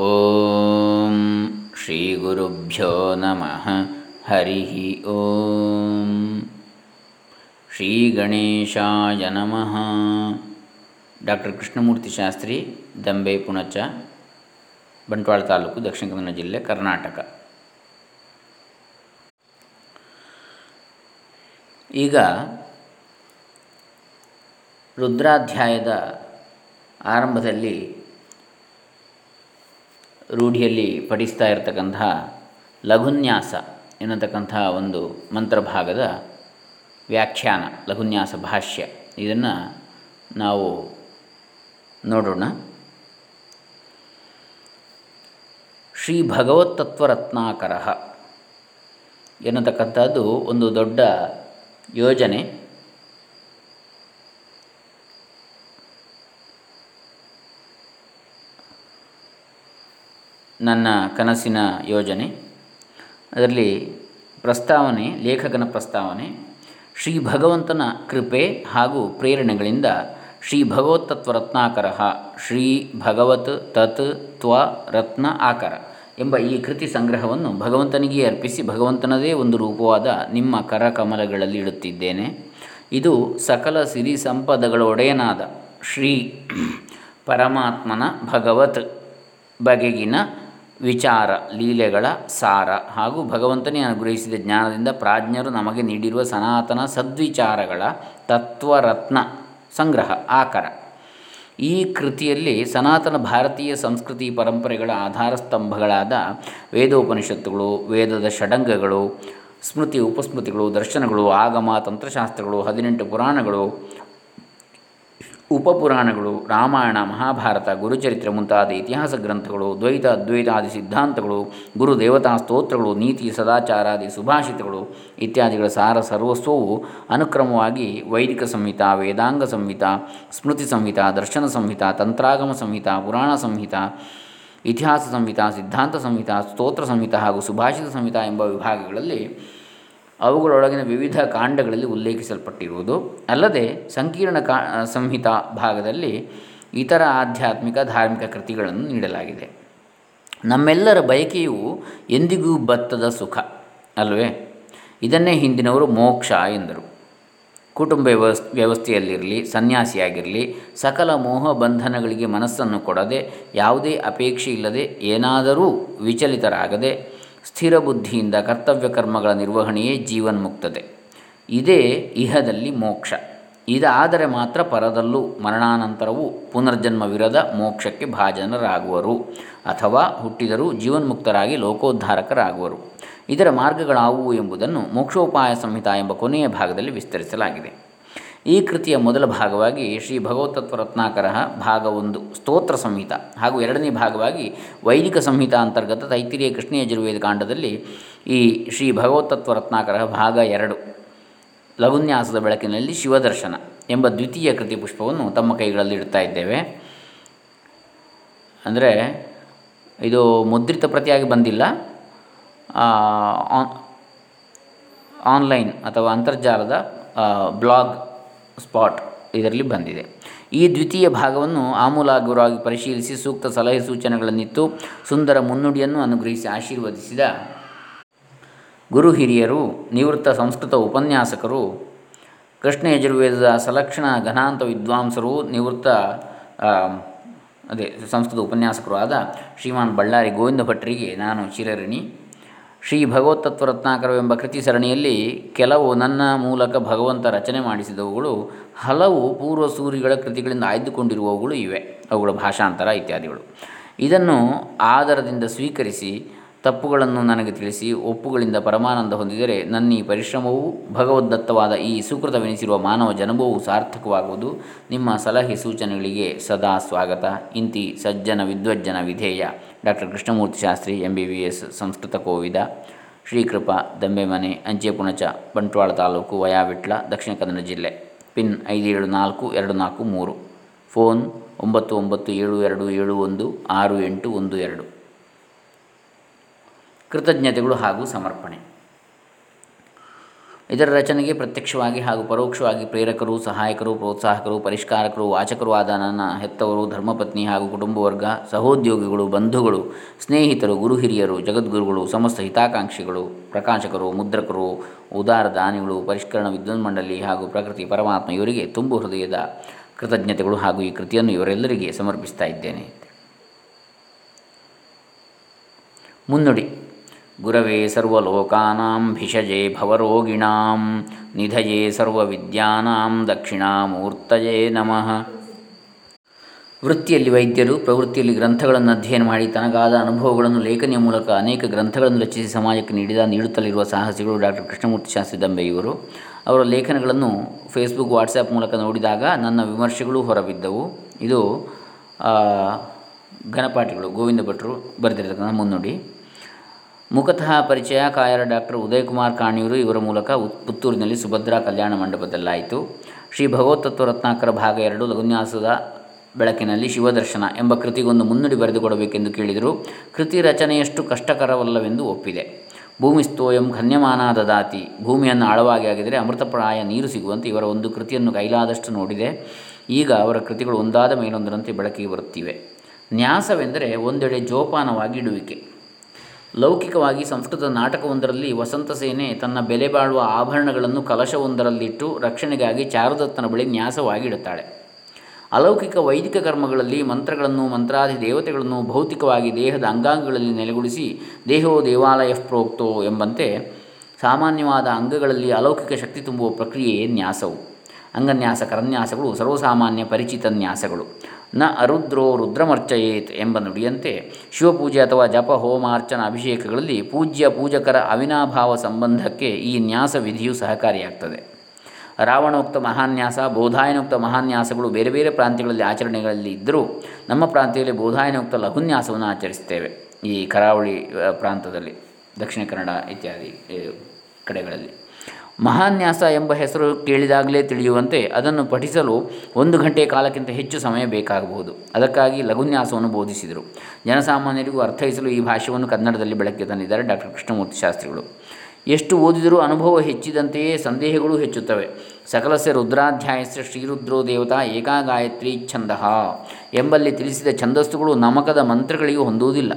ಓಂ ಶ್ರೀ ಗುರುಭ್ಯೋ ನಮಃ ಹರಿ ಓಂ ಶ್ರೀ ಗಣೇಶಾಯ ನಮಃ ಡಾಕ್ಟರ್ ಕೃಷ್ಣಮೂರ್ತಿ ಶಾಸ್ತ್ರಿ ದಂಬೆ ಪುಣಚ ಬಂಟ್ವಾಳ ತಾಲೂಕು ದಕ್ಷಿಣ ಕನ್ನಡ ಜಿಲ್ಲೆ, ಕರ್ನಾಟಕ। ಈಗ ರುದ್ರಾಧ್ಯಾಯದ ಆರಂಭದಲ್ಲಿ ರೂಢಿಯಲ್ಲಿ ಪಠಿಸ್ತಾ ಇರತಕ್ಕಂತಹ ಲಘುನ್ಯಾಸ ಎನ್ನತಕ್ಕಂಥ ಒಂದು ಮಂತ್ರಭಾಗದ ವ್ಯಾಖ್ಯಾನ, ಲಘುನ್ಯಾಸ ಭಾಷ್ಯ. ಇದನ್ನು ನಾವು ನೋಡೋಣ. ಶ್ರೀ ಭಗವತ್ತತ್ವರತ್ನಾಕರ ಎನ್ನತಕ್ಕಂಥದ್ದು ಒಂದು ದೊಡ್ಡ ಯೋಜನೆ. ನನ್ನ ಕನಸಿನ ಯೋಜನೆ. ಅದರಲ್ಲಿ ಪ್ರಸ್ತಾವನೆ, ಲೇಖಕನ ಪ್ರಸ್ತಾವನೆ, ಶ್ರೀ ಭಗವಂತನ ಕೃಪೆ ಹಾಗೂ ಪ್ರೇರಣೆಗಳಿಂದ ಶ್ರೀ ಭಗವತ್ತತ್ವ ರತ್ನಾಕರ, ಶ್ರೀ ಭಗವತ್ ತತ್ ತ್ವ ರತ್ನ ಆಕರ ಎಂಬ ಈ ಕೃತಿ ಸಂಗ್ರಹವನ್ನು ಭಗವಂತನಿಗೆ ಅರ್ಪಿಸಿ ಭಗವಂತನದೇ ಒಂದು ರೂಪವಾದ ನಿಮ್ಮ ಕರಕಮಲಗಳಲ್ಲಿ ಇಡುತ್ತಿದ್ದೇನೆ. ಇದು ಸಕಲ ಸಿರಿ ಸಂಪದಗಳ ಒಡೆಯನಾದ ಶ್ರೀ ಪರಮಾತ್ಮನ ಭಗವತ್ ಬಗೆಗಿನ ವಿಚಾರ, ಲೀಲೆಗಳ ಸಾರ ಹಾಗೂ ಭಗವಂತನೇ ಅನುಗ್ರಹಿಸಿದ ಜ್ಞಾನದಿಂದ ಪ್ರಾಜ್ಞರು ನಮಗೆ ನೀಡಿರುವ ಸನಾತನ ಸದ್ವಿಚಾರಗಳ ತತ್ವರತ್ನ ಸಂಗ್ರಹ, ಆಕರ. ಈ ಕೃತಿಯಲ್ಲಿ ಸನಾತನ ಭಾರತೀಯ ಸಂಸ್ಕೃತಿ ಪರಂಪರೆಗಳ ಆಧಾರ ಸ್ತಂಭಗಳಾದ ವೇದೋಪನಿಷತ್ತುಗಳು, ವೇದದ ಷಡಂಗಗಳು, ಸ್ಮೃತಿ ಉಪಸ್ಮೃತಿಗಳು, ದರ್ಶನಗಳು, ಆಗಮ, ತಂತ್ರಶಾಸ್ತ್ರಗಳು, ಹದಿನೆಂಟು ಪುರಾಣಗಳು ಉಪಪುರಾಣಗಳು, ರಾಮಾಯಣ, ಮಹಾಭಾರತ, ಗುರುಚರಿತ್ರೆ ಮುಂತಾದ ಇತಿಹಾಸ ಗ್ರಂಥಗಳು, ದ್ವೈತ ಅದ್ವೈತಾದಿ ಸಿದ್ಧಾಂತಗಳು ಗುರು ದೇವತಾ ಸ್ತೋತ್ರಗಳು, ನೀತಿ, ಸದಾಚಾರಾದಿ ಸುಭಾಷಿತಗಳು ಇತ್ಯಾದಿಗಳ ಸಾರ ಸರ್ವಸ್ವವು ಅನುಕ್ರಮವಾಗಿ ವೈದಿಕ ಸಂಹಿತ, ವೇದಾಂಗ ಸಂಹಿತ, ಸ್ಮೃತಿ ಸಂಹಿತ, ದರ್ಶನ ಸಂಹಿತ, ತಂತ್ರಾಗಮ ಸಂಹಿತ, ಪುರಾಣ ಸಂಹಿತ, ಇತಿಹಾಸ ಸಂಹಿತ, ಸಿದ್ಧಾಂತ ಸಂಹಿತ, ಸ್ತೋತ್ರ ಸಂಹಿತ ಹಾಗೂ ಸುಭಾಷಿತ ಸಂಹಿತ ಎಂಬ ವಿಭಾಗಗಳಲ್ಲಿ ಅವುಗಳೊಳಗಿನ ವಿವಿಧ ಕಾಂಡಗಳಲ್ಲಿ ಉಲ್ಲೇಖಿಸಲ್ಪಟ್ಟಿರುವುದು. ಅಲ್ಲದೆ ಸಂಕೀರ್ಣ ಕಾ ಸಂಹಿತ ಭಾಗದಲ್ಲಿ ಇತರ ಆಧ್ಯಾತ್ಮಿಕ ಧಾರ್ಮಿಕ ಕೃತಿಗಳನ್ನು ನೀಡಲಾಗಿದೆ. ನಮ್ಮೆಲ್ಲರ ಬಯಕೆಯು ಎಂದಿಗೂ ಬತ್ತದ ಸುಖ, ಅಲ್ವೇ? ಇದನ್ನೇ ಹಿಂದಿನವರು ಮೋಕ್ಷ ಎಂದರು. ಕುಟುಂಬ ವ್ಯವಸ್, ವ್ಯವಸ್ಥೆಯಲ್ಲಿರಲಿ, ಸನ್ಯಾಸಿಯಾಗಿರಲಿ, ಸಕಲ ಮೋಹ ಬಂಧನಗಳಿಗೆ ಮನಸ್ಸನ್ನು ಕೊಡದೆ, ಯಾವುದೇ ಅಪೇಕ್ಷೆ ಇಲ್ಲದೆ ಏನಾದರೂ ವಿಚಲಿತರಾಗದೆ ಸ್ಥಿರ ಬುದ್ಧಿಯಿಂದ ಕರ್ತವ್ಯ ಕರ್ಮಗಳ ನಿರ್ವಹಣೆಯೇ ಜೀವನ್ಮುಕ್ತತೆ ಇದೇ ಇಹದಲ್ಲಿ ಮೋಕ್ಷ. ಇದಾದರೆ ಮಾತ್ರ ಪರದಲ್ಲೂ ಮರಣಾನಂತರವೂ ಪುನರ್ಜನ್ಮವಿರದ ಮೋಕ್ಷಕ್ಕೆ ಭಾಜನರಾಗುವರು ಅಥವಾ ಹುಟ್ಟಿದರೂ ಜೀವನ್ಮುಕ್ತರಾಗಿ ಲೋಕೋದ್ಧಾರಕರಾಗುವರು. ಇದರ ಮಾರ್ಗಗಳಾವುವು ಎಂಬುದನ್ನು ಮೋಕ್ಷೋಪಾಯ ಸಂಹಿತ ಎಂಬ ಕೊನೆಯ ಭಾಗದಲ್ಲಿ ವಿಸ್ತರಿಸಲಾಗಿದೆ. ಈ ಕೃತಿಯ ಮೊದಲ ಭಾಗವಾಗಿ ಶ್ರೀ ಭಗವತತ್ವ ರತ್ನಾಕರ ಭಾಗ ಒಂದು, ಸ್ತೋತ್ರ ಸಂಹಿತ. ಹಾಗೂ ಎರಡನೇ ಭಾಗವಾಗಿ ವೈದಿಕ ಸಂಹಿತ ಅಂತರ್ಗತ ತೈತಿರಿಯ ಕೃಷ್ಣ ಯಜುರ್ವೇದ ಕಾಂಡದಲ್ಲಿ ಈ ಶ್ರೀ ಭಗವತತ್ವ ರತ್ನಾಕರ ಭಾಗ ಎರಡು, ಲಘುನ್ಯಾಸದ ಬೆಳಕಿನಲ್ಲಿ ಶಿವದರ್ಶನ ಎಂಬ ದ್ವಿತೀಯ ಕೃತಿ ಪುಷ್ಪವನ್ನು ತಮ್ಮ ಕೈಗಳಲ್ಲಿ ಇಡ್ತಾ ಇದ್ದೇವೆ. ಅಂದರೆ ಇದು ಮುದ್ರಿತ ಪ್ರತಿಯಾಗಿ ಬಂದಿಲ್ಲ. ಆನ್ಲೈನ್ ಅಥವಾ ಅಂತರ್ಜಾಲದ ಬ್ಲಾಗ್ ಸ್ಪಾಟ್ ಇದರಲ್ಲಿ ಬಂದಿದೆ. ಈ ದ್ವಿತೀಯ ಭಾಗವನ್ನು ಆಮೂಲಾಗ್ರವಾಗಿ ಪರಿಶೀಲಿಸಿ ಸೂಕ್ತ ಸಲಹೆ ಸೂಚನೆಗಳನ್ನಿತ್ತು. ಸುಂದರ ಮುನ್ನುಡಿಯನ್ನು ಅನುಗ್ರಹಿಸಿ ಆಶೀರ್ವದಿಸಿದ ಗುರು ಹಿರಿಯರು, ನಿವೃತ್ತ ಸಂಸ್ಕೃತ ಉಪನ್ಯಾಸಕರು, ಕೃಷ್ಣ ಯಜುರ್ವೇದದ ಸಲಕ್ಷಣ ಘನಾಂತ ವಿದ್ವಾಂಸರು, ನಿವೃತ್ತ ಅದೇ ಸಂಸ್ಕೃತ ಉಪನ್ಯಾಸಕರು ಆದ ಶ್ರೀಮಾನ್ ಬಳ್ಳಾರಿ ಗೋವಿಂದ ಭಟ್ರಿಗೆ ನಾನು ಚಿರಋಣಿ ಶ್ರೀ ಭಗವತ್ತತ್ವ ರತ್ನಾಕರವೆಂಬ ಕೃತಿ ಸರಣಿಯಲ್ಲಿ ಕೆಲವು ನನ್ನ ಮೂಲಕ ಭಗವಂತ ರಚನೆ ಮಾಡಿಸಿದವುಗಳು, ಹಲವು ಪೂರ್ವ ಸೂರಿಗಳ ಕೃತಿಗಳಿಂದ ಆಯ್ದುಕೊಂಡಿರುವವುಗಳು ಇವೆ. ಅವುಗಳ ಭಾಷಾಂತರ ಇತ್ಯಾದಿಗಳು. ಇದನ್ನು ಆದರದಿಂದ ಸ್ವೀಕರಿಸಿ, ತಪ್ಪುಗಳನ್ನು ನನಗೆ ತಿಳಿಸಿ, ಒಪ್ಪುಗಳಿಂದ ಪರಮಾನಂದ ಹೊಂದಿದರೆ ನನ್ನ ಈ ಪರಿಶ್ರಮವು ಭಗವದ್ದತ್ತವಾದ ಈ ಸುಕೃತವೆನಿಸಿರುವ ಮಾನವ ಜನ್ಮವು ಸಾರ್ಥಕವಾಗುವುದು. ನಿಮ್ಮ ಸಲಹೆ ಸೂಚನೆಗಳಿಗೆ ಸದಾ ಸ್ವಾಗತ. ಇಂತಿ ಸಜ್ಜನ ವಿದ್ವಜ್ಜನ ವಿಧೇಯ. Doctor Krishnamurthy Shastri M B B S Sanskrit ಕೋವಿದ, ಶ್ರೀಕೃಪ, Dambemane ಅಂಚೆ ಪುಣಚ ಬಂಟ್ವಾಳ ತಾಲೂಕು, ವಯಾವಿಟ್ಲ, ದಕ್ಷಿಣ ಕನ್ನಡ ಜಿಲ್ಲೆ. ಪಿನ್ ಐದು ಏಳು ನಾಲ್ಕು, ಎರಡು ನಾಲ್ಕು, ಮೂರು. ಫೋನ್ ಒಂಬತ್ತು ಒಂಬತ್ತು ಏಳು ಎರಡು ಏಳು ಒಂದು ಆರು ಎಂಟು ಒಂದು ಎರಡು. ಕೃತಜ್ಞತೆಗಳು ಹಾಗೂ ಸಮರ್ಪಣೆ. ಇದರ ರಚನೆಗೆ ಪ್ರತ್ಯಕ್ಷವಾಗಿ ಹಾಗೂ ಪರೋಕ್ಷವಾಗಿ ಪ್ರೇರಕರು, ಸಹಾಯಕರು, ಪ್ರೋತ್ಸಾಹಕರು, ಪರಿಷ್ಕಾರಕರು, ವಾಚಕರು ಆದ ನನ್ನ ಹೆತ್ತವರು, ಧರ್ಮಪತ್ನಿ ಹಾಗೂ ಕುಟುಂಬ ವರ್ಗ, ಸಹೋದ್ಯೋಗಿಗಳು, ಬಂಧುಗಳು, ಸ್ನೇಹಿತರು, ಗುರು ಹಿರಿಯರು, ಜಗದ್ಗುರುಗಳು, ಸಮಸ್ತ ಹಿತಾಕಾಂಕ್ಷಿಗಳು, ಪ್ರಕಾಶಕರು, ಮುದ್ರಕರು, ಉದಾರ ದಾನಿಗಳು, ಪರಿಷ್ಕರಣ ವಿದ್ಯುತ್ ಮಂಡಳಿ ಹಾಗೂ ಪ್ರಕೃತಿ ಪರಮಾತ್ಮ ಇವರಿಗೆ ತುಂಬು ಹೃದಯದ ಕೃತಜ್ಞತೆಗಳು ಹಾಗೂ ಈ ಕೃತಿಯನ್ನು ಇವರೆಲ್ಲರಿಗೆ ಸಮರ್ಪಿಸ್ತಾ ಇದ್ದೇನೆ. ಮುನ್ನುಡಿ. ಗುರವೇ ಸರ್ವಲೋಕಾನಾಂ ಭಿಷಜೆ ಭವರೋಗಿಣಾಂ, ನಿಧಯೇ ಸರ್ವವಿದ್ಯಾನಾಂ ದಕ್ಷಿಣಾಮೂರ್ತಯೇ ನಮಃ. ವೃತ್ತಿಯಲ್ಲಿ ವೈದ್ಯರು, ಪ್ರವೃತ್ತಿಯಲ್ಲಿ ಗ್ರಂಥಗಳನ್ನು ಅಧ್ಯಯನ ಮಾಡಿ ತನಗಾದ ಅನುಭವಗಳನ್ನು ಲೇಖನಿಯ ಮೂಲಕ ಅನೇಕ ಗ್ರಂಥಗಳನ್ನು ರಚಿಸಿ ಸಮಾಜಕ್ಕೆ ನೀಡಿದ, ನೀಡುತ್ತಲಿರುವ ಸಾಹಸಿಗಳು ಡಾಕ್ಟರ್ ಕೃಷ್ಣಮೂರ್ತಿ ಶಾಸ್ತ್ರಿ ದಂಬೆ ಇವರು ಅವರ ಲೇಖನಗಳನ್ನು ಫೇಸ್ಬುಕ್ ವಾಟ್ಸಪ್ ಮೂಲಕ ನೋಡಿದಾಗ ನನ್ನ ವಿಮರ್ಶೆಗಳು ಹೊರಬಿದ್ದವು. ಇದು ಘನಪಾಠಿಗಳು, ಗೋವಿಂದ ಭಟ್ರು ಬರೆದಿರತಕ್ಕಂಥ ಮುನ್ನುಡಿ. ಮುಖತಃ ಪರಿಚಯ ಕಾಯರ ಡಾಕ್ಟರ್ ಉದಯಕುಮಾರ್ ಕಾಣಿಯೂರು ಇವರ ಮೂಲಕ ಪುತ್ತೂರಿನಲ್ಲಿ ಸುಭದ್ರಾ ಕಲ್ಯಾಣ ಮಂಟಪದಲ್ಲಾಯಿತು. ಶ್ರೀ ಭಗವತತ್ವ ರತ್ನಾಕರ ಭಾಗ ಎರಡು, ಲಘುನ್ಯಾಸದ ಬೆಳಕಿನಲ್ಲಿ ಶಿವದರ್ಶನ ಎಂಬ ಕೃತಿಗೊಂದು ಮುನ್ನುಡಿ ಬರೆದುಕೊಡಬೇಕೆಂದು ಕೇಳಿದರು ಕೃತಿ ರಚನೆಯಷ್ಟು ಕಷ್ಟಕರವಲ್ಲವೆಂದು ಒಪ್ಪಿದೆ. ಭೂಮಿ ಸ್ತೋಯಂ ಖನ್ಯಮಾನ ದದಾತಿ, ಭೂಮಿಯನ್ನು ಆಳವಾಗಿ ಆಗಿದರೆ ಅಮೃತಪ್ರಾಯ ನೀರು ಸಿಗುವಂತೆ ಇವರ ಒಂದು ಕೃತಿಯನ್ನು ಕೈಲಾದಷ್ಟು ನೋಡಿದೆ. ಈಗ ಅವರ ಕೃತಿಗಳು ಒಂದಾದ ಮೇಲೊಂದರಂತೆ ಬೆಳಕಿಗೆ ಬರುತ್ತಿವೆ. ನ್ಯಾಸವೆಂದರೆ ಒಂದೆಡೆ ಜೋಪಾನವಾಗಿ ಇಡುವಿಕೆ. ಲೌಕಿಕವಾಗಿ ಸಂಸ್ಕೃತ ನಾಟಕವೊಂದರಲ್ಲಿ ವಸಂತ ಸೇನೆ ತನ್ನ ಬೆಲೆ ಬಾಳುವ ಆಭರಣಗಳನ್ನು ಕಲಶವೊಂದರಲ್ಲಿಟ್ಟು ರಕ್ಷಣೆಗಾಗಿ ಚಾರುದತ್ತನ ಬಳಿ ನ್ಯಾಸವಾಗಿ ಇಡುತ್ತಾಳೆ ಅಲೌಕಿಕ ವೈದಿಕ ಕರ್ಮಗಳಲ್ಲಿ ಮಂತ್ರಗಳನ್ನು, ಮಂತ್ರಾದಿ ದೇವತೆಗಳನ್ನು ಭೌತಿಕವಾಗಿ ದೇಹದ ಅಂಗಾಂಗಗಳಲ್ಲಿ ನೆಲೆಗೊಳಿಸಿ ದೇಹೋ ದೇವಾಲಯ ಪ್ರೋಕ್ತೋ ಎಂಬಂತೆ ಸಾಮಾನ್ಯವಾದ ಅಂಗಗಳಲ್ಲಿ ಅಲೌಕಿಕ ಶಕ್ತಿ ತುಂಬುವ ಪ್ರಕ್ರಿಯೆಯೇ ನ್ಯಾಸವು. ಅಂಗನ್ಯಾಸ ಕರನ್ಯಾಸಗಳು ಸರ್ವಸಾಮಾನ್ಯ ಪರಿಚಿತ ನ್ಯಾಸಗಳು. ನ ಅರುದ್ರೋ ರುದ್ರಮರ್ಚಯೇತ್ ಎಂಬ ನುಡಿಯಂತೆ ಶಿವಪೂಜೆ ಅಥವಾ ಜಪ ಹೋಮಾರ್ಚನ ಅಭಿಷೇಕಗಳಲ್ಲಿ ಪೂಜ್ಯ ಪೂಜಕರ ಅವಿನಾಭಾವ ಸಂಬಂಧಕ್ಕೆ ಈ ನ್ಯಾಸ ವಿಧಿಯು ಸಹಕಾರಿಯಾಗ್ತದೆ. ರಾವಣೋಕ್ತ ಮಹಾನ್ಯಾಸ, ಬೋಧಾಯನೋಕ್ತ ಮಹಾನ್ಯಾಸಗಳು ಬೇರೆ ಬೇರೆ ಪ್ರಾಂತ್ಯಗಳಲ್ಲಿ ಆಚರಣೆಗಳಲ್ಲಿ ಇದ್ದರೂ ನಮ್ಮ ಪ್ರಾಂತ್ಯದಲ್ಲಿ ಬೋಧಾಯನೋಕ್ತ ಲಘುನ್ಯಾಸವನ್ನು ಆಚರಿಸ್ತೇವೆ ಈ ಕರಾವಳಿ ಪ್ರಾಂತದಲ್ಲಿ ದಕ್ಷಿಣ ಕನ್ನಡ ಇತ್ಯಾದಿ ಕಡೆಗಳಲ್ಲಿ. ಮಹಾನ್ಯಾಸ ಎಂಬ ಹೆಸರು ಕೇಳಿದಾಗಲೇ ತಿಳಿಯುವಂತೆ ಅದನ್ನು ಪಠಿಸಲು ಒಂದು ಗಂಟೆಯ ಕಾಲಕ್ಕಿಂತ ಹೆಚ್ಚು ಸಮಯ ಬೇಕಾಗಬಹುದು. ಅದಕ್ಕಾಗಿ ಲಘುನ್ಯಾಸವನ್ನು ಬೋಧಿಸಿದರು. ಜನಸಾಮಾನ್ಯರಿಗೂ ಅರ್ಥೈಸಲು ಈ ಭಾಷೆಯನ್ನು ಕನ್ನಡದಲ್ಲಿ ಬೆಳಕಿಗೆ ತಂದಿದ್ದಾರೆ ಡಾಕ್ಟರ್ ಕೃಷ್ಣಮೂರ್ತಿ ಶಾಸ್ತ್ರಿಗಳು. ಎಷ್ಟು ಓದಿದರೂ ಅನುಭವ ಹೆಚ್ಚಿದಂತೆಯೇ ಸಂದೇಹಗಳು ಹೆಚ್ಚುತ್ತವೆ. ಸಕಲಸ್ಯ ರುದ್ರಾಧ್ಯಾಯಸ್ಯ ಶ್ರೀರುದ್ರೋ ದೇವತಾ ಏಕಾ ಗಾಯತ್ರಿ ಛಂದ ಎಂಬಲ್ಲಿ ತಿಳಿಸಿದ ಛಂದಸ್ಸುಗಳು ನಮಕದ ಮಂತ್ರಗಳಿಗೂ ಹೊಂದುವುದಿಲ್ಲ.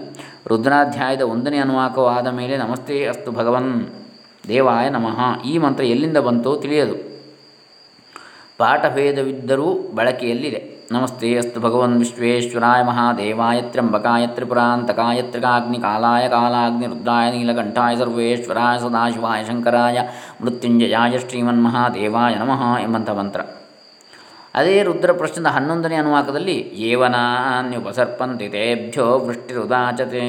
ರುದ್ರಾಧ್ಯಾಯದ ಒಂದನೇ ಅನುವಾಕವಾದ ಮೇಲೆ ನಮಸ್ತೆ ಅಸ್ತು ಭಗವನ್. ದೇವಾಯ ನಮಃ. ಈ ಮಂತ್ರ ಎಲ್ಲಿಂದ ಬಂತೋ ತಿಳಿಯದು. ಪಾಠಭೇದವಿದ್ದರೂ ಬಳಕೆಯಲ್ಲಿದೆ. ನಮಸ್ತೆ ಅಸ್ತು ಭಗವನ್ ವಿಶ್ವೇಶ್ವರಾಯ ಮಹಾದೇವಾಯ ತ್ರ್ಯಂಬಕಾಯ ತ್ರಿಪುರಾಂತಕಾಯ ತ್ರಿಕಾಗ್ನಿ ಕಾಲಾಯ ಕಾಲಾಗ್ನಿ ರುದ್ರಾಯ ನೀಲಕಂಠಾಯ ಸರ್ವೇಶ್ವರಾಯ ಸದಾಶಿವಾಯ ಶಂಕರಾಯ ಮೃತ್ಯುಂಜಯಾಯ ಶ್ರೀಮನ್ ಮಹಾದೇವಾಯ ನಮಃ ಎಂಬಂಥ ಮಂತ್ರ. ಅದೇ ರುದ್ರ ಪ್ರಶ್ನದ ಹನ್ನೊಂದನೇ ಅನುವಾಕದಲ್ಲಿ ಏವನಾನ್ಯುಪಸರ್ಪಂತಿ ತೇಭ್ಯೋ ವೃಷ್ಟಿರುದಾಚತೆ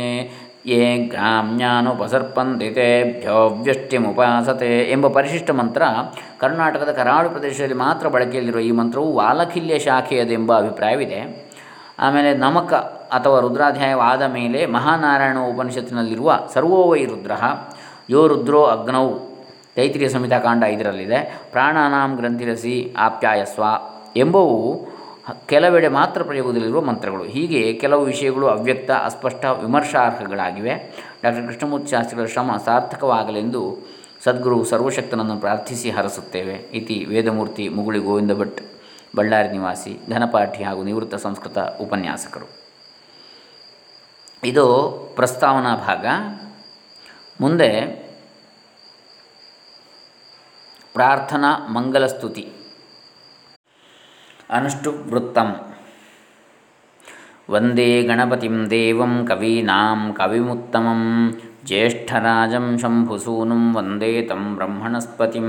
ಯೇ ಗ್ರಾಮ್ಯಾನುಪಸರ್ಪಂತಿ ತೇಭ್ಯೋ ವ್ಯಷ್ಟಿಮುಪಾಸತೆ ಎಂಬ ಪರಿಶಿಷ್ಟ ಮಂತ್ರ ಕರ್ನಾಟಕದ ಕರಾವಳಿ ಪ್ರದೇಶದಲ್ಲಿ ಮಾತ್ರ ಬಳಕೆಯಲ್ಲಿರುವ ಈ ಮಂತ್ರವು ವಾಲಖಿಲ್ಯ ಶಾಖೆಯದೆಂಬ ಅಭಿಪ್ರಾಯವಿದೆ. ಆಮೇಲೆ ನಮಕ ಅಥವಾ ರುದ್ರಾಧ್ಯಾಯವಾದ ಮೇಲೆ ಮಹಾನಾರಾಯಣ ಉಪನಿಷತ್ತಿನಲ್ಲಿರುವ ಸರ್ವೋವೈ ರುದ್ರ, ಯೋ ರುದ್ರೋ ಅಗ್ನೌ, ತೈತ್ರಿಯ ಕಾಂಡ ಇದರಲ್ಲಿದೆ ಪ್ರಾಣಾನಾಂ ಗ್ರಂಥಿರಸಿ ಆಪ್ಯಾಯಸ್ವ ಎಂಬವು ಕೆಲವೆಡೆ ಮಾತ್ರ ಪ್ರಯೋಗದಲ್ಲಿರುವ ಮಂತ್ರಗಳು. ಹೀಗೆ ಕೆಲವು ವಿಷಯಗಳು ಅವ್ಯಕ್ತ, ಅಸ್ಪಷ್ಟ, ವಿಮರ್ಶಾರ್ಹಗಳಾಗಿವೆ. ಡಾಕ್ಟರ್ ಕೃಷ್ಣಮೂರ್ತಿ ಶಾಸ್ತ್ರಿಗಳ ಶ್ರಮ ಸಾರ್ಥಕವಾಗಲೆಂದು ಸದ್ಗುರು ಸರ್ವಶಕ್ತನನ್ನು ಪ್ರಾರ್ಥಿಸಿ ಹರಸುತ್ತೇವೆ. ಇತಿ ವೇದಮೂರ್ತಿ ಮುಗುಳಿ ಗೋವಿಂದ ಭಟ್, ಬಳ್ಳಾರಿ ನಿವಾಸಿ ಧನಪಾಠಿ ಹಾಗೂ ನಿವೃತ್ತ ಸಂಸ್ಕೃತ ಉಪನ್ಯಾಸಕರು. ಇದು ಪ್ರಸ್ತಾವನಾ ಭಾಗ. ಮುಂದೆ ಪ್ರಾರ್ಥನಾ ಮಂಗಲಸ್ತುತಿ. ಅನುಷ್ಠುವೃತ್ತಂ. ವಂದೇ ಗಣಪತಿಂ ದೇವಂ ಕವೀನಾಂ ಕವಿಮುತ್ತಮಂ ಜ್ಯೇಷ್ಠರಾಜಂ ಶಂಭುಸೂನುಂ ವಂದೇ ತಂ ಬ್ರಹ್ಮಣಸ್ಪತಿಂ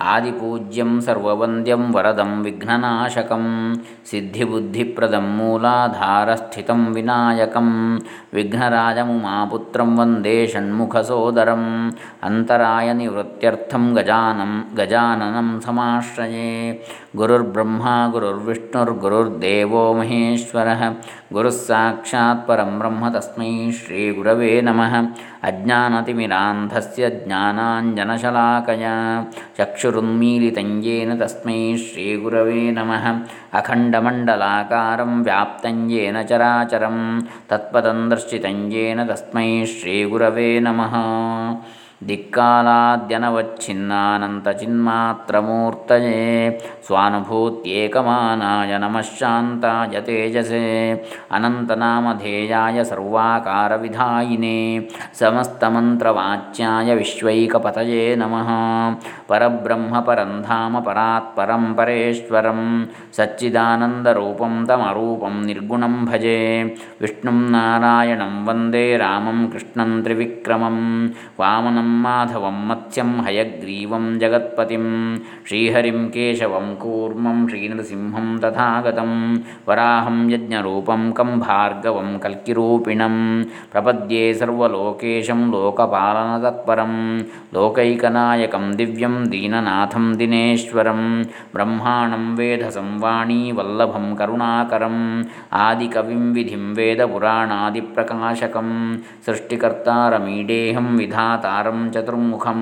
आदिपूज्यं सर्ववन्द्यं वरदं विघ्ननाशकं, सिद्धिबुद्धिप्रदं मूलाधारस्थितं विनायकं, विघ्नराजमुमापुत्रं वंदे षण्मुखसोदरम् अन्तरायनिवृत्त्यर्थं गजानं, गजाननं समाश्रये। गुरुर्ब्रह्मा, गुरुर्विष्णुर्गुरुर्देवो महेश्वरः, गुरुस्साक्षात् परं ब्रह्म तस्मै श्रीगुरवे नमः। अज्ञानतिमिरान्धस्य ज्ञानाञ्जनशलाकया, चक्षु ृन्मीलित्येन तस्मै श्रीगुरवे नमः अखण्डमण्डलाकारं व्याप्तं येन चराचरं तत्पदं दर्शितञ्जेन तस्मै श्रीगुरवे नमः दिक्कालाद्यनवच्छिन्नानन्तचिन्मात्रमूर्तये स्वानुभूत्येकमानाय नमःशान्ताय तेजसे। अनन्तनामधेयाय सर्वाकारविधायिने। समस्तमन्त्रवाच्याय विश्वैकपतये नमः। परब्रह्मपरं धाम परात्परं परेश्वरं। सच्चिदानन्दरूपं तमरूपं निर्गुणं भजे। विष्णुं नारायणं वन्दे रामं कृष्णं त्रिविक्रमं। वामनं ಮಾಧವಂ ಮತ್ಸ್ಯಂ ಹಯಗ್ರೀವಂ ಜಗತ್ಪತಿಂ ಶ್ರೀಹರಿಂ ಕೇಶವಂ ಕೂರ್ಮಂ ಶ್ರೀನೃಸಿಂಹಂ ತಥಾಗತಂ ವರಾಹಂ ಯಜ್ಞರೂಪಂ ಕಂ ಭಾರ್ಗವಂ ಕಲ್ಕಿರೂಪಿಣಂ ಪ್ರಪದ್ಯೆ ಸರ್ವಲೋಕೇಶಂ ಲೋಕಪಾಲನತತ್ಪರಂ ಲೋಕೈಕನಾಯಕಂ ದಿವ್ಯಂ ದೀನನಾಥಂ ದಿನೇಶ್ವರಂ ಬ್ರಹ್ಮಾಣಂ ವೇದ ಸಂವಾಣೀ ವಲ್ಲಭಂ ಕರುಣಾಕರಂ ಆದಿಕವಿಂ ವಿಧಿಂ ವೇದ ಪುರಾಣಾದಿಪ್ರಕಾಶಕಂ ಸೃಷ್ಟಿಕರ್ತಾರಮೀಡೇಹಂ ವಿಧಾತಾರಂ चतुर्मुखं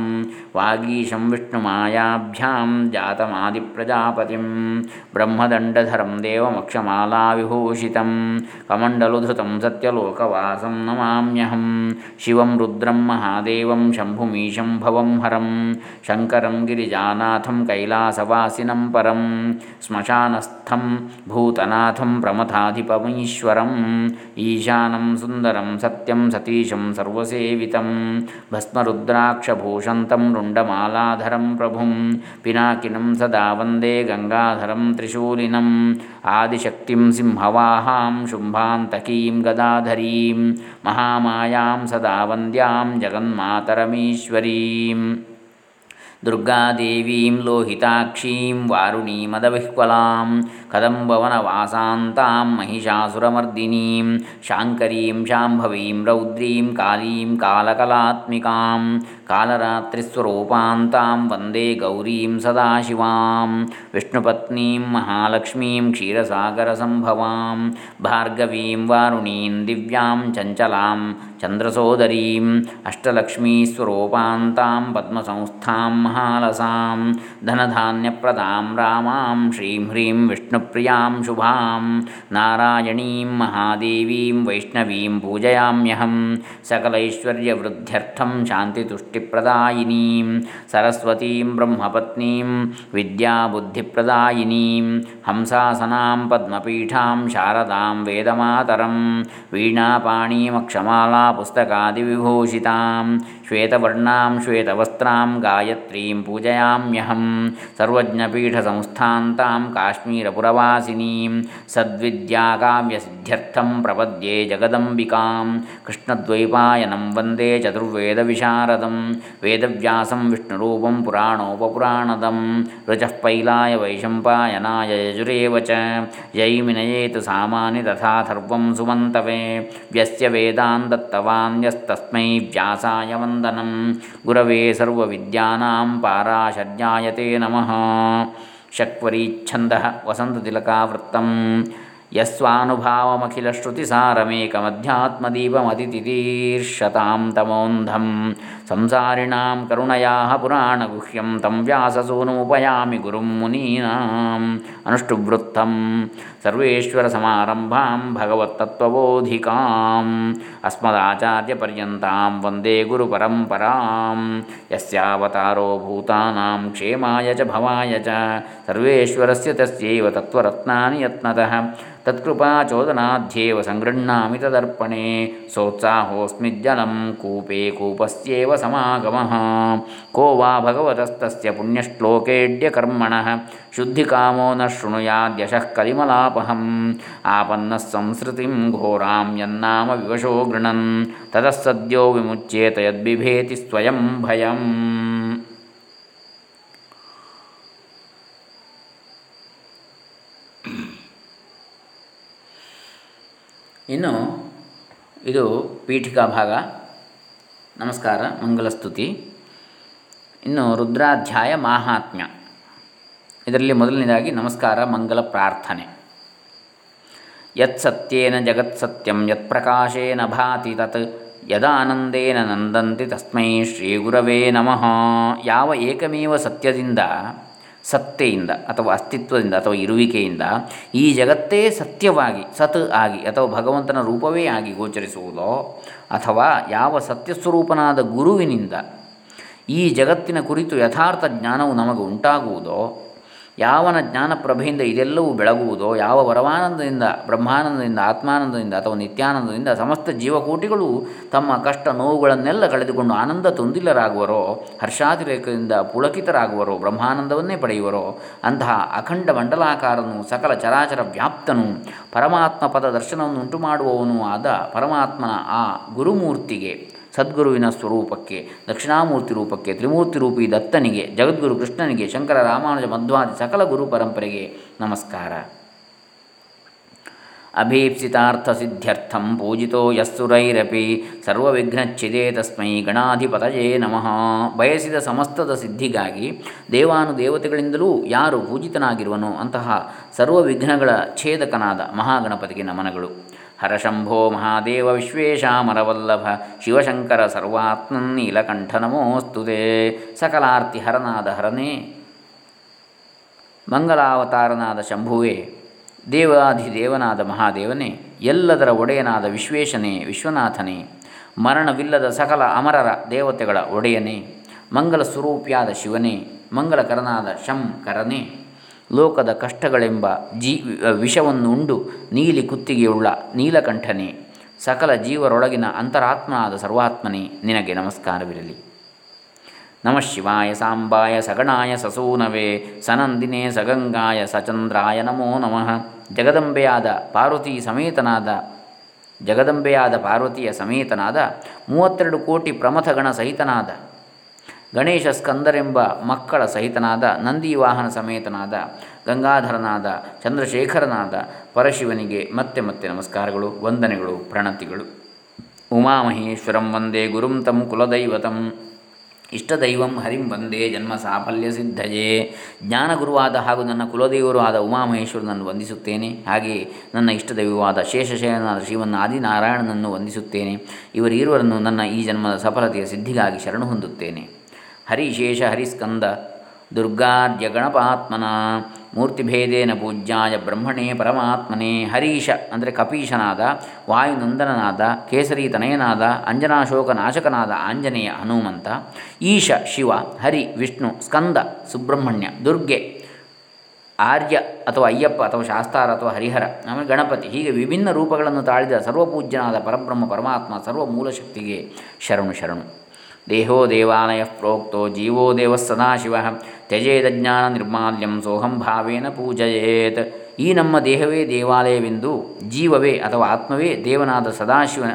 वागीशं विष्णुमायाभ्यां जातमादिप्रजापतिं ब्रह्मदण्डधरं देवमक्षमालाविभूषितं कमण्डलुधृतं सत्यलोकवासं नमाम्यहं शिवं रुद्रं महादेवं शम्भुमीशं भवं हरं शङ्करं गिरिजानाथं कैलासवासिनं परं श्मशानस्थं भूतनाथं प्रमथाधिपमीश्वरम् ईशानं सुन्दरं सत्यं सतीशं सर्वसेवितं भस्मरुद्र रुद्राक्षभूषन्तं रुण्डमालाधरं प्रभुं पिनाकिनं सदा वन्दे गङ्गाधरं त्रिशूलिनम् आदिशक्तिं सिंहवाहां शुम्भान्तकीं गदाधरीं महामायां सदा वन्द्यां जगन्मातरमीश्वरीम् दुर्गादेवीं लोहिताक्षीं वारुणीमदविह्वलां ಕದಂಬವನವಾಸಾಂತಾಂ ಮಹಿಷಾಸುರಮರ್ದಿನೀಂ, ಶಾಂಕರೀಂ, ಶಾಂಭವೀಂ, ರೌದ್ರೀಂ, ಕಾಲೀಂ, ಕಾಲಕಲಾತ್ಮಿಕಾಂ ಕಾಲರಾತ್ರಿಸ್ವರೂಪಾಂತಾಂ ವಂದೇ ಗೌರೀಂ ಸದಾಶಿವಾಂ, ವಿಷ್ಣುಪತ್ನೀಂ ಮಹಾಲಕ್ಷ್ಮೀಂ ಕ್ಷೀರಸಾಗರಸಂಭವಾಂ ಭಾರ್ಗವೀಂ ವಾರುಣೀಂ ದಿವ್ಯಾಂ ಚಂಚಲಾಂ ಚಂದ್ರಸೋದರೀಂ ಅಷ್ಟಲಕ್ಷ್ಮೀಸ್ವರೂಪಾಂತಾಂ ಪದ್ಮಸಂಸ್ಥಾಂ ಮಹಾಲಸಾಂ, ಧನಧಾನ್ಯಪ್ರದಾಂ ರಾಮಾಂ, ಶ್ರೀಂ ಹ್ರೀಂ ವಿಷ್ಣು विष्णुप्रियाँ शुभां, नारायणीं महादेवीं वैष्णवीं पूजयाम्यहं, सकलैश्वर्यवृद्ध्यर्थं शान्तितुष्टिप्रदायिनीं, सरस्वतीं ब्रह्मपत्नीं विद्याबुद्धिप्रदायिनीं, हंसासनां पद्मपीठां शारदां वेदमातरं वीणापाणीमक्षमाला पुस्तकादिविभूषितां श्वेतवर्णां, श्वेतवस्त्रां, गायत्रीं पूजयाम्यहं सर्वज्ञपीठसंस्थान्तां काश्मीरपुरवासिनीं सद्विद्याकाव्यसिद्ध्यर्थं प्रपद्ये जगदम्बिकां कृष्णद्वैपायनं वंदे चतुर्वेदविशारदं वेदव्यासं विष्णुरूपं पुराणोपपुराणदं ऋचः पैलाय वैशम्पायनाय यजुरेव च। जैमिनयेतु सामानि तथाथर्वं सुमन्तवे। व्यस्य वेदान् दत्तवान्यस्तस्मै व्यासाय ವಂದನಂ. ಗುರವೇ ಸರ್ವವಿದ್ಯಾನಾಂ ಪಾರಾಶಜ್ಞಾಯತೆ ನಮಃ. ಶಕ್ವರೀಚ್ಛಂದ ವಸಂತತಿಲಕಾವೃತ್ತಂ यस्वानुभावमखिलश्रुतिसारमेकमध्यात्मदीपमतितितीर्षतां तमोन्धं। संसारिणां करुणयाः पुराणगुह्यं तं व्याससूनुमुपयामि गुरुं मुनीनाम्। अनुष्टुवृत्तं सर्वेश्वरसमारम्भां भगवत्तत्त्वबोधिकाम्। अस्मदाचार्यपर्यन्तां वंदे गुरुपरम्परां यस्यावतारो भूतानां क्षेमाय च भवाय च। सर्वेश्वरस्य तस्यैव तत्त्वरत्नानि यत्नतः। तत्कृपाचोदनाध्येव सङ्गृह्णामि तदर्पणे सोत्साहोऽस्मिज्जलं कूपे कूपस्येव समागमः। को वा भगवतस्तस्य पुण्यश्लोकेड्यकर्मणः शुद्धिकामो न शृणुयाद्यशः कलिमलापहम्। आपन्नः संसृतिं घोरां यन्नाम विवशो गृणन् ततः सद्यो विमुच्येत यद्बिभेति स्वयं भयम् ಇನ್ನು ಇದು ಪೀಠಿಕಾ ಭಾಗ. ನಮಸ್ಕಾರ ಮಂಗಲಸ್ತುತಿ ಇನ್ನು ರುದ್ರಾಧ್ಯಾಯ ಮಾಹಾತ್ಮ್ಯ. ಇದರಲ್ಲಿ ಮೊದಲನೇದಾಗಿ ನಮಸ್ಕಾರ ಮಂಗಲ ಪ್ರಾರ್ಥನೆ. ಯತ್ ಸತ್ಯೇನ ಜಗತ್ ಸತ್ಯಂ, ಯತ್ ಪ್ರಕಾಶೇನ ಭಾತಿ ತತ್, ಯದಾನಂದೇನ ನಂದಂತಿ ತಸ್ಮೈ ಶ್ರೀ ಗುರವೇ ನಮಃ. ಯಾವ ಏಕಮೇವ ಸತ್ಯದಿಂದ ಸತ್ತೆಯಿಂದ ಅಥವಾ ಅಸ್ತಿತ್ವದಿಂದ ಅಥವಾ ಇರುವಿಕೆಯಿಂದ ಈ ಜಗತ್ತೇ ಸತ್ಯವಾಗಿ, ಸತ್ ಆಗಿ ಅಥವಾ ಭಗವಂತನ ರೂಪವೇ ಆಗಿ ಗೋಚರಿಸುವುದೋ ಅಥವಾ ಯಾವ ಸತ್ಯಸ್ವರೂಪನಾದ ಗುರುವಿನಿಂದ ಈ ಜಗತ್ತಿನ ಕುರಿತು ಯಥಾರ್ಥ ಜ್ಞಾನವು ನಮಗೆ ಉಂಟಾಗುವುದೋ ಯಾವನ ಜ್ಞಾನಪ್ರಭೆಯಿಂದ ಇದೆಲ್ಲವೂ ಬೆಳಗುವುದೋ, ಯಾವ ಪರಮಾನಂದದಿಂದ ಬ್ರಹ್ಮಾನಂದದಿಂದ, ಆತ್ಮಾನಂದದಿಂದ ಅಥವಾ ನಿತ್ಯಾನಂದದಿಂದ ಸಮಸ್ತ ಜೀವಕೋಟಿಗಳು ತಮ್ಮ ಕಷ್ಟ ನೋವುಗಳನ್ನೆಲ್ಲ ಕಳೆದುಕೊಂಡು ಆನಂದ ತೊಂದಿಲ್ಲರಾಗುವರೋ ಹರ್ಷಾತಿರೇಕದಿಂದ ಪುಳಕಿತರಾಗುವರೋ, ಬ್ರಹ್ಮಾನಂದವನ್ನೇ ಪಡೆಯುವರೋ, ಅಂತಹ ಅಖಂಡ ಮಂಡಲಾಕಾರನು, ಸಕಲ ಚರಾಚರ ವ್ಯಾಪ್ತನು, ಪರಮಾತ್ಮ ಪದ ದರ್ಶನವನ್ನು ಉಂಟು ಮಾಡುವವನೂ ಆದ ಪರಮಾತ್ಮನ ಆ ಗುರುಮೂರ್ತಿಗೆ ಸದ್ಗುರುವಿನ ಸ್ವರೂಪಕ್ಕೆ, ದಕ್ಷಿಣಾಮೂರ್ತಿ ರೂಪಕ್ಕೆ, ತ್ರಿಮೂರ್ತಿ ರೂಪಿ ದತ್ತನಿಗೆ, ಜಗದ್ಗುರು ಕೃಷ್ಣನಿಗೆ, ಶಂಕರ ರಾಮಾನುಜ ಮಧ್ವಾದಿ ಸಕಲ ಗುರು ಪರಂಪರೆಗೆ ನಮಸ್ಕಾರ. ಅಭೀಪ್ಸಿತಾರ್ಥ ಸಿದ್ಧ್ಯರ್ಥಂ ಪೂಜಿತೋ ಯಸ್ಸುರೈರಪಿ ಸರ್ವವಿಘ್ನಚ್ಛಿದೆ ತಸ್ಮೈ ಗಣಾಧಿಪತಯೇ ನಮಃ. ಬಯಸಿದ ಸಮಸ್ತದ ಸಿದ್ಧಿಗಾಗಿ ದೇವಾನುದೇವತೆಗಳಿಂದಲೂ ಯಾರು ಪೂಜಿತನಾಗಿರುವನೋ ಅಂತಹ ಸರ್ವವಿಘ್ನಗಳ ಛೇದಕನಾದ ಮಹಾಗಣಪತಿಗೆ ನಮನಗಳು. ಹರಶಂಭೋ ಮಹಾದೇವ ವಿಶ್ವೇಶಾಮರವಲ್ಲಭ ಶಿವಶಂಕರ ಸರ್ವಾತ್ಮನ್ ನೀಲಕಂಠ ನಮೋಸ್ತುತೆ ಸಕಲಾರ್ತಿ ಹರನಾದ ಹರನೇ. ಮಂಗಲಾವತಾರನಾದ ಶಂಭುವೇ ದೇವಾಧಿದೇವನಾದ ಮಹಾದೇವನೇ, ಎಲ್ಲದರ ಒಡೆಯನಾದ ವಿಶ್ವೇಶನೇ, ವಿಶ್ವನಾಥನೇ, ಮರಣವಿಲ್ಲದ ಸಕಲ ಅಮರರ ದೇವತೆಗಳ ಒಡೆಯನೇ ಮಂಗಲ ಸ್ವರೂಪಿಯಾದ ಶಿವನೇ, ಮಂಗಲಕರನಾದ ಶಂಕರನೇ. ಲೋಕದ ಕಷ್ಟಗಳೆಂಬ ಜೀ ವಿಷವನ್ನು ಉಂಡು ನೀಲಿ ಕುತ್ತಿಗೆಯುಳ್ಳ ನೀಲಕಂಠನೇ. ಸಕಲ ಜೀವರೊಳಗಿನ ಅಂತರಾತ್ಮನಾದ ಸರ್ವಾತ್ಮನೇ, ನಿನಗೆ ನಮಸ್ಕಾರವಿರಲಿ. ನಮಃ ಶಿವಾಯ ಸಾಂಬಾಯ ಸಗಣಾಯ ಸಸೂನವೇ, ಸನಂದಿನೇ ಸಗಂಗಾಯ ಸಚಂದ್ರಾಯ ನಮೋ ನಮಃ. ಜಗದಂಬೆಯಾದ ಪಾರ್ವತಿ ಸಮೇತನಾದ, ಜಗದಂಬೆಯಾದ ಪಾರ್ವತಿಯ ಸಮೇತನಾದ, ಮೂವತ್ತೆರಡು ಕೋಟಿ ಪ್ರಮಥಗಣ ಸಹಿತನಾದ ಗಣೇಶ ಸ್ಕಂದರೆಂಬ ಮಕ್ಕಳ ಸಹಿತನಾದ, ನಂದಿ ವಾಹನ ಸಮೇತನಾದ, ಗಂಗಾಧರನಾದ, ಚಂದ್ರಶೇಖರನಾದ ಪರಶಿವನಿಗೆ ಮತ್ತೆ ಮತ್ತೆ ನಮಸ್ಕಾರಗಳು, ವಂದನೆಗಳು, ಪ್ರಣತಿಗಳು. ಉಮಾಮಹೇಶ್ವರಂ ವಂದೇ ಗುರುಂ ತಂ ಕುಲದೈವತಂ. ಇಷ್ಟದೈವಂ ಹರಿಂ ವಂದೇ ಜನ್ಮ ಸಾಫಲ್ಯ ಸಿದ್ಧಯೇ. ಜ್ಞಾನಗುರುವಾದ ಹಾಗೂ ನನ್ನ ಕುಲದೇವರು ಆದ ಉಮಾಮಹೇಶ್ವರನನ್ನು ವಂದಿಸುತ್ತೇನೆ. ಹಾಗೆಯೇ ನನ್ನ ಇಷ್ಟದೈವವಾದ ಶೇಷಶಯನಾದ ಶ್ರೀಮನ್ ಆದಿನಾರಾಯಣನನ್ನು ವಂದಿಸುತ್ತೇನೆ. ಇವರಿರುವರನ್ನು ನನ್ನ ಈ ಜನ್ಮದ ಸಫಲತೆಯ ಸಿದ್ಧಿಗಾಗಿ ಶರಣು ಹೊಂದುತ್ತೇನೆ. ಹರಿಶೇಷ ಹರಿಸ್ಕಂದ ದುರ್ಗಾರ್ಯ ಗಣಪಾತ್ಮನ ಮೂರ್ತಿಭೇದೇನ ಪೂಜ್ಯಾಯ ಬ್ರಹ್ಮಣೇ ಪರಮಾತ್ಮನೇ. ಹರೀಶ ಅಂದರೆ ಕಪೀಶನಾದ, ವಾಯುನಂದನನಾದ ಕೇಸರಿ ತನಯನಾದ ಅಂಜನಾಶೋಕ ನಾಶಕನಾದ ಆಂಜನೇಯ ಹನುಮಂತ, ಈಶ ಶಿವ, ಹರಿ ವಿಷ್ಣು ಸ್ಕಂದ ಸುಬ್ರಹ್ಮಣ್ಯ ದುರ್ಗೆ, ಆರ್ಯ ಅಥವಾ ಅಯ್ಯಪ್ಪ ಅಥವಾ ಶಾಸ್ತಾರ ಅಥವಾ ಹರಿಹರ, ಆಮೇಲೆ ಗಣಪತಿ, ಹೀಗೆ ವಿಭಿನ್ನ ರೂಪಗಳನ್ನು ತಾಳಿದ ಸರ್ವಪೂಜ್ಯನಾದ ಪರಬ್ರಹ್ಮ ಪರಮಾತ್ಮ ಸರ್ವ ಮೂಲಶಕ್ತಿಗೆ ಶರಣು ಶರಣು. ದೇಹೋ ದೇವಾಲಯ ಪ್ರೋಕ್ತೋ ಜೀವೋ ದೇವ ಸದಾಶಿವ ತ್ಯಜೇದಜ್ಞಾನ ನಿರ್ಮಾಲ್ಯಂ ಸೋಹಂ ಭಾವೇನ ಪೂಜಯೇತ್ ಈ ನಮ್ಮ ದೇಹವೇ ದೇವಾಲಯವೆಂದು ಜೀವವೇ ಅಥವಾ ಆತ್ಮವೇ ದೇವನಾದ ಸದಾಶಿವನ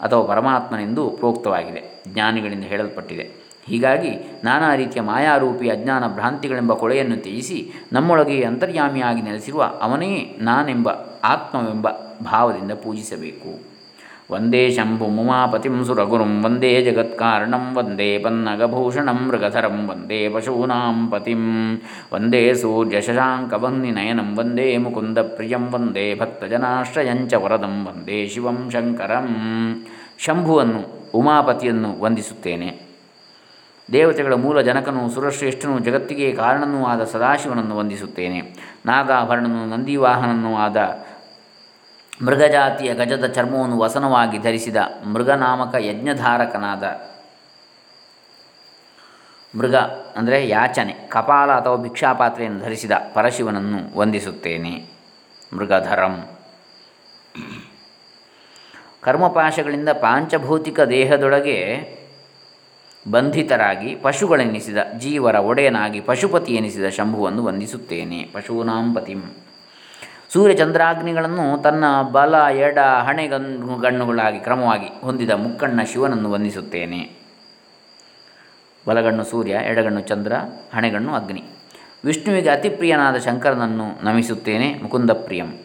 ಅಥವಾ ಪರಮಾತ್ಮನೆಂದು ಪ್ರೋಕ್ತವಾಗಿದೆ ಜ್ಞಾನಿಗಳಿಂದ ಹೇಳಲ್ಪಟ್ಟಿದೆ। ಹೀಗಾಗಿ ನಾನಾ ರೀತಿಯ ಮಾಯಾರೂಪಿ ಅಜ್ಞಾನ ಭ್ರಾಂತಿಗಳೆಂಬ ಕೊಳೆಯನ್ನು ತ್ಯಜಿಸಿ ನಮ್ಮೊಳಗೆ ಅಂತರ್ಯಾಮಿಯಾಗಿ ನೆಲೆಸಿರುವ ಅವನೇ ನಾನೆಂಬ ಆತ್ಮವೆಂಬ ಭಾವದಿಂದ ಪೂಜಿಸಬೇಕು. ವಂದೇ ಶಂಭು ಮುಮಾಪತಿಂ ಸುರಗುರುಂ ವಂದೇ ಜಗತ್ಕಾರಣಂ ವಂದೇ ಪನ್ನಗಭೂಷಣಂ ಮೃಗಧರಂ ವಂದೇ ಪಶೂನಾಂ ಪತಿಂ ವಂದೇ ಸೂರ್ಯಶಶಾಂಕವನ್ನಿನಯನಂ ವಂದೇ ಮುಕುಂದಪ್ರಿಯಂ ವಂದೇ ಭಕ್ತಜನಾಶ್ರಯಂಚ ವರದಂ ವಂದೇ ಶಿವಂ ಶಂಕರಂ ಶಂಭುವನ್ನು ಉಮಾಪತಿಯನ್ನು ವಂದಿಸುತ್ತೇನೆ ದೇವತೆಗಳ ಮೂಲ ಜನಕನು ಸುರಶ್ರೇಷ್ಠನು ಜಗತ್ತಿಗೆ ಕಾರಣನೂ ಆದ ಸದಾಶಿವನನ್ನು ವಂದಿಸುತ್ತೇನೆ. ನಾಗಾಭರಣನು ನಂದಿವಾಹನನೂ ಆದ ಮೃಗಜಾತಿಯ ಗಜದ ಚರ್ಮವನ್ನು ವಸನವಾಗಿ ಧರಿಸಿದ ಮೃಗನಾಮಕ ಯಜ್ಞಧಾರಕನಾದ ಮೃಗ ಅಂದರೆ ಯಾಚನೆ, ಕಪಾಲ ಅಥವಾ ಭಿಕ್ಷಾಪಾತ್ರೆಯನ್ನು ಧರಿಸಿದ ಪರಶಿವನನ್ನು ವಂದಿಸುತ್ತೇನೆ. ಮೃಗಧರಂ. ಕರ್ಮಪಾಶಗಳಿಂದ ಪಾಂಚಭೌತಿಕ ದೇಹದೊಳಗೆ ಬಂಧಿತರಾಗಿ ಪಶುಗಳೆನಿಸಿದ ಜೀವರ ಒಡೆಯನಾಗಿ ಪಶುಪತಿ ಎನಿಸಿದ ಶಂಭುವನ್ನು ವಂದಿಸುತ್ತೇನೆ. ಪಶೂನಾಂ ಪತಿಂ. ಸೂರ್ಯಚಂದ್ರಾಗ್ನಿಗಳನ್ನು ತನ್ನ ಬಲ, ಎಡ ಹಣೆಗಣ್ಣು ಗಣ್ಣುಗಳಾಗಿ ಕ್ರಮವಾಗಿ ಹೊಂದಿದ ಮುಕ್ಕಣ್ಣ ಶಿವನನ್ನು ವಂದಿಸುತ್ತೇನೆ. ಬಲಗಣ್ಣು ಸೂರ್ಯ, ಎಡಗಣ್ಣು ಚಂದ್ರ, ಹಣೆಗಣ್ಣು ಅಗ್ನಿ. ವಿಷ್ಣುವಿಗೆ ಅತಿ ಪ್ರಿಯನಾದ ಶಂಕರನನ್ನು ನಮಿಸುತ್ತೇನೆ ಮುಕುಂದ ಪ್ರಿಯಂ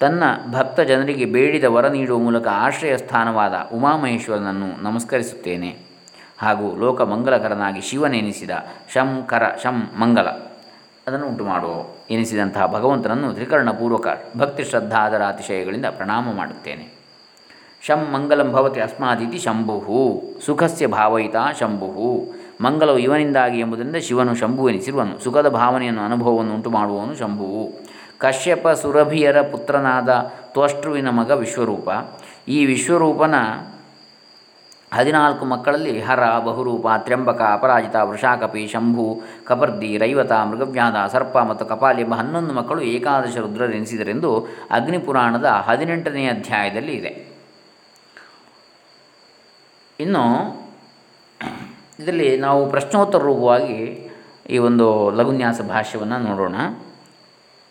ತನ್ನ ಭಕ್ತ ಜನರಿಗೆ ಬೇಡಿದ ವರ ನೀಡುವ ಮೂಲಕ ಆಶ್ರಯ ಸ್ಥಾನವಾದ ಉಮಾಮಹೇಶ್ವರನನ್ನು ನಮಸ್ಕರಿಸುತ್ತೇನೆ. ಹಾಗೂ ಲೋಕ ಮಂಗಲಕರನಾಗಿ ಶಿವನೆನಿಸಿದ ಶಂಕರ, ಶಂ ಮಂಗಲ. ಅದನ್ನು ಉಂಟು ಮಾಡುವ ಎನಿಸಿದಂತಹ ಭಗವಂತನನ್ನು ತ್ರಿಕರಣಪೂರ್ವಕ ಭಕ್ತಿ ಶ್ರದ್ಧಾದರ ಅತಿಶಯಗಳಿಂದ ಪ್ರಣಾಮ ಮಾಡುತ್ತೇನೆ. ಶಂ ಮಂಗಲಂ ಭವತಿ ಅಸ್ಮಾದಿತಿ ಶಂಭು ಸುಖಸ್ಯ ಭಾವಯಿತ ಶಂಭು ಮಂಗಲವು ಇವನಿಂದಾಗಿ ಎಂಬುದರಿಂದ ಶಿವನು ಶಂಭು ಎನಿಸಿರುವನು. ಸುಖದ ಭಾವನೆಯನ್ನು ಅನುಭವವನ್ನು ಉಂಟು ಮಾಡುವವನು ಶಂಭುವು ಕಶ್ಯಪ ಸುರಭಿಯರ ಪುತ್ರನಾದ ತ್ವಷ್ಟೃವಿನ ಮಗ ವಿಶ್ವರೂಪ. ಈ ವಿಶ್ವರೂಪನ ಹದಿನಾಲ್ಕು ಮಕ್ಕಳಲ್ಲಿ ಹರ, ಬಹುರೂಪ, ತ್ರ್ಯಂಬಕ, ಅಪರಾಜಿತ, ವೃಷಾಕಪಿ, ಶಂಭು, ಕಪರ್ದಿ, ರೈವತ ಮೃಗವ್ಯಾದ ಸರ್ಪ ಮತ್ತು ಕಪಾಲಿ ಎಂಬ ಹನ್ನೊಂದು ಮಕ್ಕಳು ಏಕಾದಶ ರುದ್ರರೆನಿಸಿದರೆಂದು ಅಗ್ನಿಪುರಾಣದ ಹದಿನೆಂಟನೇ ಅಧ್ಯಾಯದಲ್ಲಿ ಇದೆ. ಇನ್ನು ಇದರಲ್ಲಿ ನಾವು ಪ್ರಶ್ನೋತ್ತರ ರೂಪವಾಗಿ ಈ ಒಂದು ಲಘುನ್ಯಾಸ ಭಾಷ್ಯವನ್ನು ನೋಡೋಣ.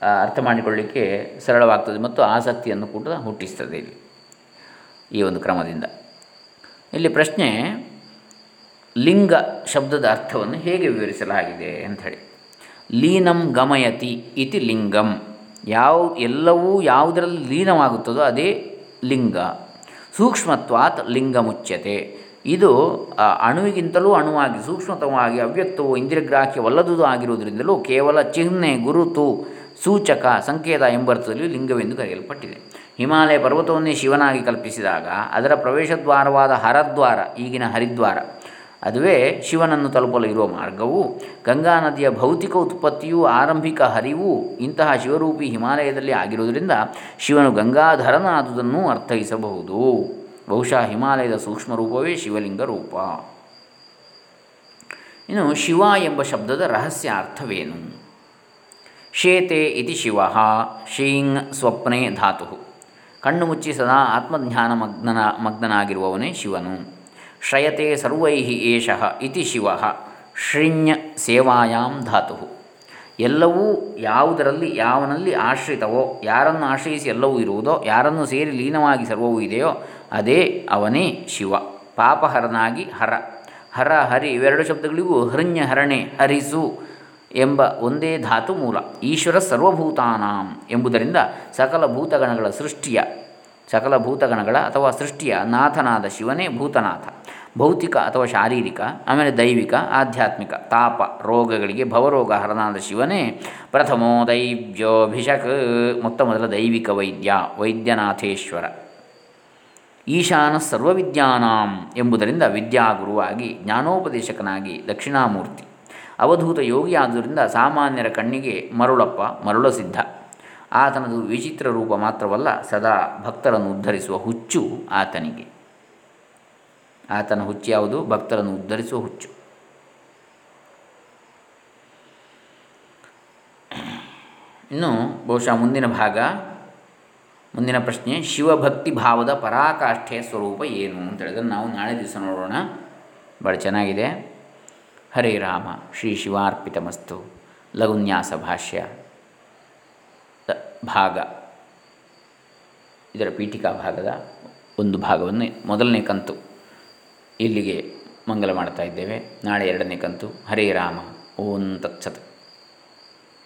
ಅರ್ಥ ಮಾಡಿಕೊಳ್ಳಿಕ್ಕೆ ಸರಳವಾಗ್ತದೆ ಮತ್ತು ಆಸಕ್ತಿಯನ್ನು ಕೂಡ ಹುಟ್ಟಿಸ್ತದೆ ಇಲ್ಲಿ ಈ ಒಂದು ಕ್ರಮದಿಂದ. ಇಲ್ಲಿ ಪ್ರಶ್ನೆ, ಲಿಂಗ ಶಬ್ದದ ಅರ್ಥವನ್ನು ಹೇಗೆ ವಿವರಿಸಲಾಗಿದೆ ಅಂಥೇಳಿ. ಲೀನಂ ಗಮಯತಿ ಇತಿ ಲಿಂಗಂ. ಯಾವ, ಎಲ್ಲವೂ ಯಾವುದರಲ್ಲಿ ಲೀನವಾಗುತ್ತದೋ ಅದೇ ಲಿಂಗ. ಸೂಕ್ಷ್ಮತ್ವಾತ್ ಲಿಂಗ ಮುಚ್ಯತೆ ಇದು ಅಣುವಿಗಿಂತಲೂ ಅಣುವಾಗಿ, ಸೂಕ್ಷ್ಮತವಾಗಿ, ಅವ್ಯಕ್ತವು ಇಂದ್ರಿಯಗ್ರಾಹ್ಯವಲ್ಲದುದು ಆಗಿರುವುದರಿಂದಲೂ ಕೇವಲ ಚಿಹ್ನೆ, ಗುರುತು, ಸೂಚಕ, ಸಂಕೇತ ಎಂಬರ್ಥದಲ್ಲಿ ಲಿಂಗವೆಂದು ಕರೆಯಲ್ಪಟ್ಟಿದೆ. ಹಿಮಾಲಯ ಪರ್ವತವನ್ನೇ ಶಿವನಾಗಿ ಕಲ್ಪಿಸಿದಾಗ ಅದರ ಪ್ರವೇಶದ್ವಾರವಾದ ಹರದ್ವಾರ, ಈಗಿನ ಹರಿದ್ವಾರ, ಅದುವೇ ಶಿವನನ್ನು ತಲುಪಲು ಇರುವ ಮಾರ್ಗವು ಗಂಗಾ ನದಿಯ ಭೌತಿಕ ಉತ್ಪತ್ತಿಯೂ ಆರಂಭಿಕ ಹರಿವು ಇಂತಹ ಶಿವರೂಪಿ ಹಿಮಾಲಯದಲ್ಲಿ ಆಗಿರುವುದರಿಂದ ಶಿವನು ಗಂಗಾಧರನಾದುದನ್ನು ಅರ್ಥೈಸಬಹುದು. ಬಹುಶಃ ಹಿಮಾಲಯದ ಸೂಕ್ಷ್ಮ ರೂಪವೇ ಶಿವಲಿಂಗ ರೂಪ. ಇನ್ನು ಶಿವ ಎಂಬ ಶಬ್ದದ ರಹಸ್ಯ ಅರ್ಥವೇನು? ಶೇತೆ ಇತಿ ಶಿವ ಶೀಂಗ್ ಸ್ವಪ್ನೆ ಧಾತು. ಕಣ್ಣು ಮುಚ್ಚಿ ಸದಾ ಆತ್ಮಜ್ಞಾನ ಮಗ್ನನ, ಮಗ್ನನಾಗಿರುವವನೇ ಶಿವನು. ಶ್ರಯತೆ ಸರ್ವೈ ಏಷಃ ಇತಿ ಶಿವ ಶ್ರೀಣ್ಯ ಸೇವಾಯಾಂ ಧಾತು. ಎಲ್ಲವೂ ಯಾವುದರಲ್ಲಿ, ಯಾವನಲ್ಲಿ ಆಶ್ರಿತವೋ, ಯಾರನ್ನು ಆಶ್ರಯಿಸಿ ಎಲ್ಲವೂ ಇರುವುದೋ, ಯಾರನ್ನು ಸೇರಿ ಲೀನವಾಗಿ ಸರ್ವವೂ ಇದೆಯೋ, ಅದೇ ಅವನೇ ಶಿವ, ಪಾಪಹರನಾಗಿ ಹರ. ಹರ, ಹರಿ, ಇವೆರಡು ಶಬ್ದಗಳಿಗೂ ಹೃಣ್ಯ ಹರಣೆ, ಹರಿಸು ಎಂಬ ಒಂದೇ ಧಾತು ಮೂಲ, ಈಶ್ವರ ಸರ್ವಭೂತಾನಾಂ ಎಂಬುದರಿಂದ ಸಕಲ ಭೂತಗಣಗಳ ಸೃಷ್ಟಿಯ, ಸಕಲ ಭೂತಗಣಗಳ ಅಥವಾ ಸೃಷ್ಟಿಯ ನಾಥನಾದ ಶಿವನೇ ಭೂತನಾಥ. ಭೌತಿಕ ಅಥವಾ ಶಾರೀರಿಕ, ಆಮೇಲೆ ದೈವಿಕ, ಆಧ್ಯಾತ್ಮಿಕ, ತಾಪ, ರೋಗಗಳಿಗೆ ಭವರೋಗ ಹರನಾದ ಶಿವನೇ ಪ್ರಥಮೋ ದೈವ್ಯೋಭಿಷಕ್ ಮೊತ್ತ ಮೊದಲ ದೈವಿಕ ವೈದ್ಯ, ವೈದ್ಯನಾಥೇಶ್ವರ. ಈಶಾನ ಸರ್ವವಿದ್ಯಾನಾಂ ಎಂಬುದರಿಂದ ವಿದ್ಯಾಗುರುವಾಗಿ, ಜ್ಞಾನೋಪದೇಶಕನಾಗಿ ದಕ್ಷಿಣಾಮೂರ್ತಿ. ಅವಧೂತ ಯೋಗಿ ಆದ್ದರಿಂದ ಸಾಮಾನ್ಯರ ಕಣ್ಣಿಗೆ ಮರುಳಪ್ಪ, ಮರುಳಸಿದ್ಧ. ಆತನದು ವಿಚಿತ್ರ ರೂಪ ಮಾತ್ರವಲ್ಲ, ಸದಾ ಭಕ್ತರನ್ನು ಉದ್ಧರಿಸುವ ಹುಚ್ಚು ಆತನಿಗೆ. ಆತನ ಹುಚ್ಚು ಯಾವುದು? ಭಕ್ತರನ್ನು ಉದ್ಧರಿಸುವ ಹುಚ್ಚು. ಇನ್ನು ಬಹುಶಃ ಮುಂದಿನ ಭಾಗ, ಮುಂದಿನ ಪ್ರಶ್ನೆ, ಶಿವಭಕ್ತಿ ಭಾವದ ಪರಾಕಾಷ್ಠೆಯ ಸ್ವರೂಪ ಏನು ಅಂತ ಹೇಳಿದ್ರೆ ನಾವು ನಾಳೆ ದಿವಸ ನೋಡೋಣ. ಭಾಳ ಚೆನ್ನಾಗಿದೆ. ಹರೇ ರಾಮ, ಶ್ರೀ ಶಿವಾರ್ಪಿತಮಸ್ತು. ಲಘುನ್ಯಾಸ ಭಾಷ್ಯ ಭಾಗ. ಇದರ ಪೀಠಿಕಾ ಭಾಗದ ಒಂದು ಭಾಗವನ್ನು ಮೊದಲನೇ ಕಂತು ಇಲ್ಲಿಗೆ ಮಂಗಲ ಮಾಡ್ತಾ ಇದ್ದೇವೆ. ನಾಳೆ ಎರಡನೇ ಕಂತು ಹರೇ ರಾಮ, ಓಂ ತತ್ಸತ್.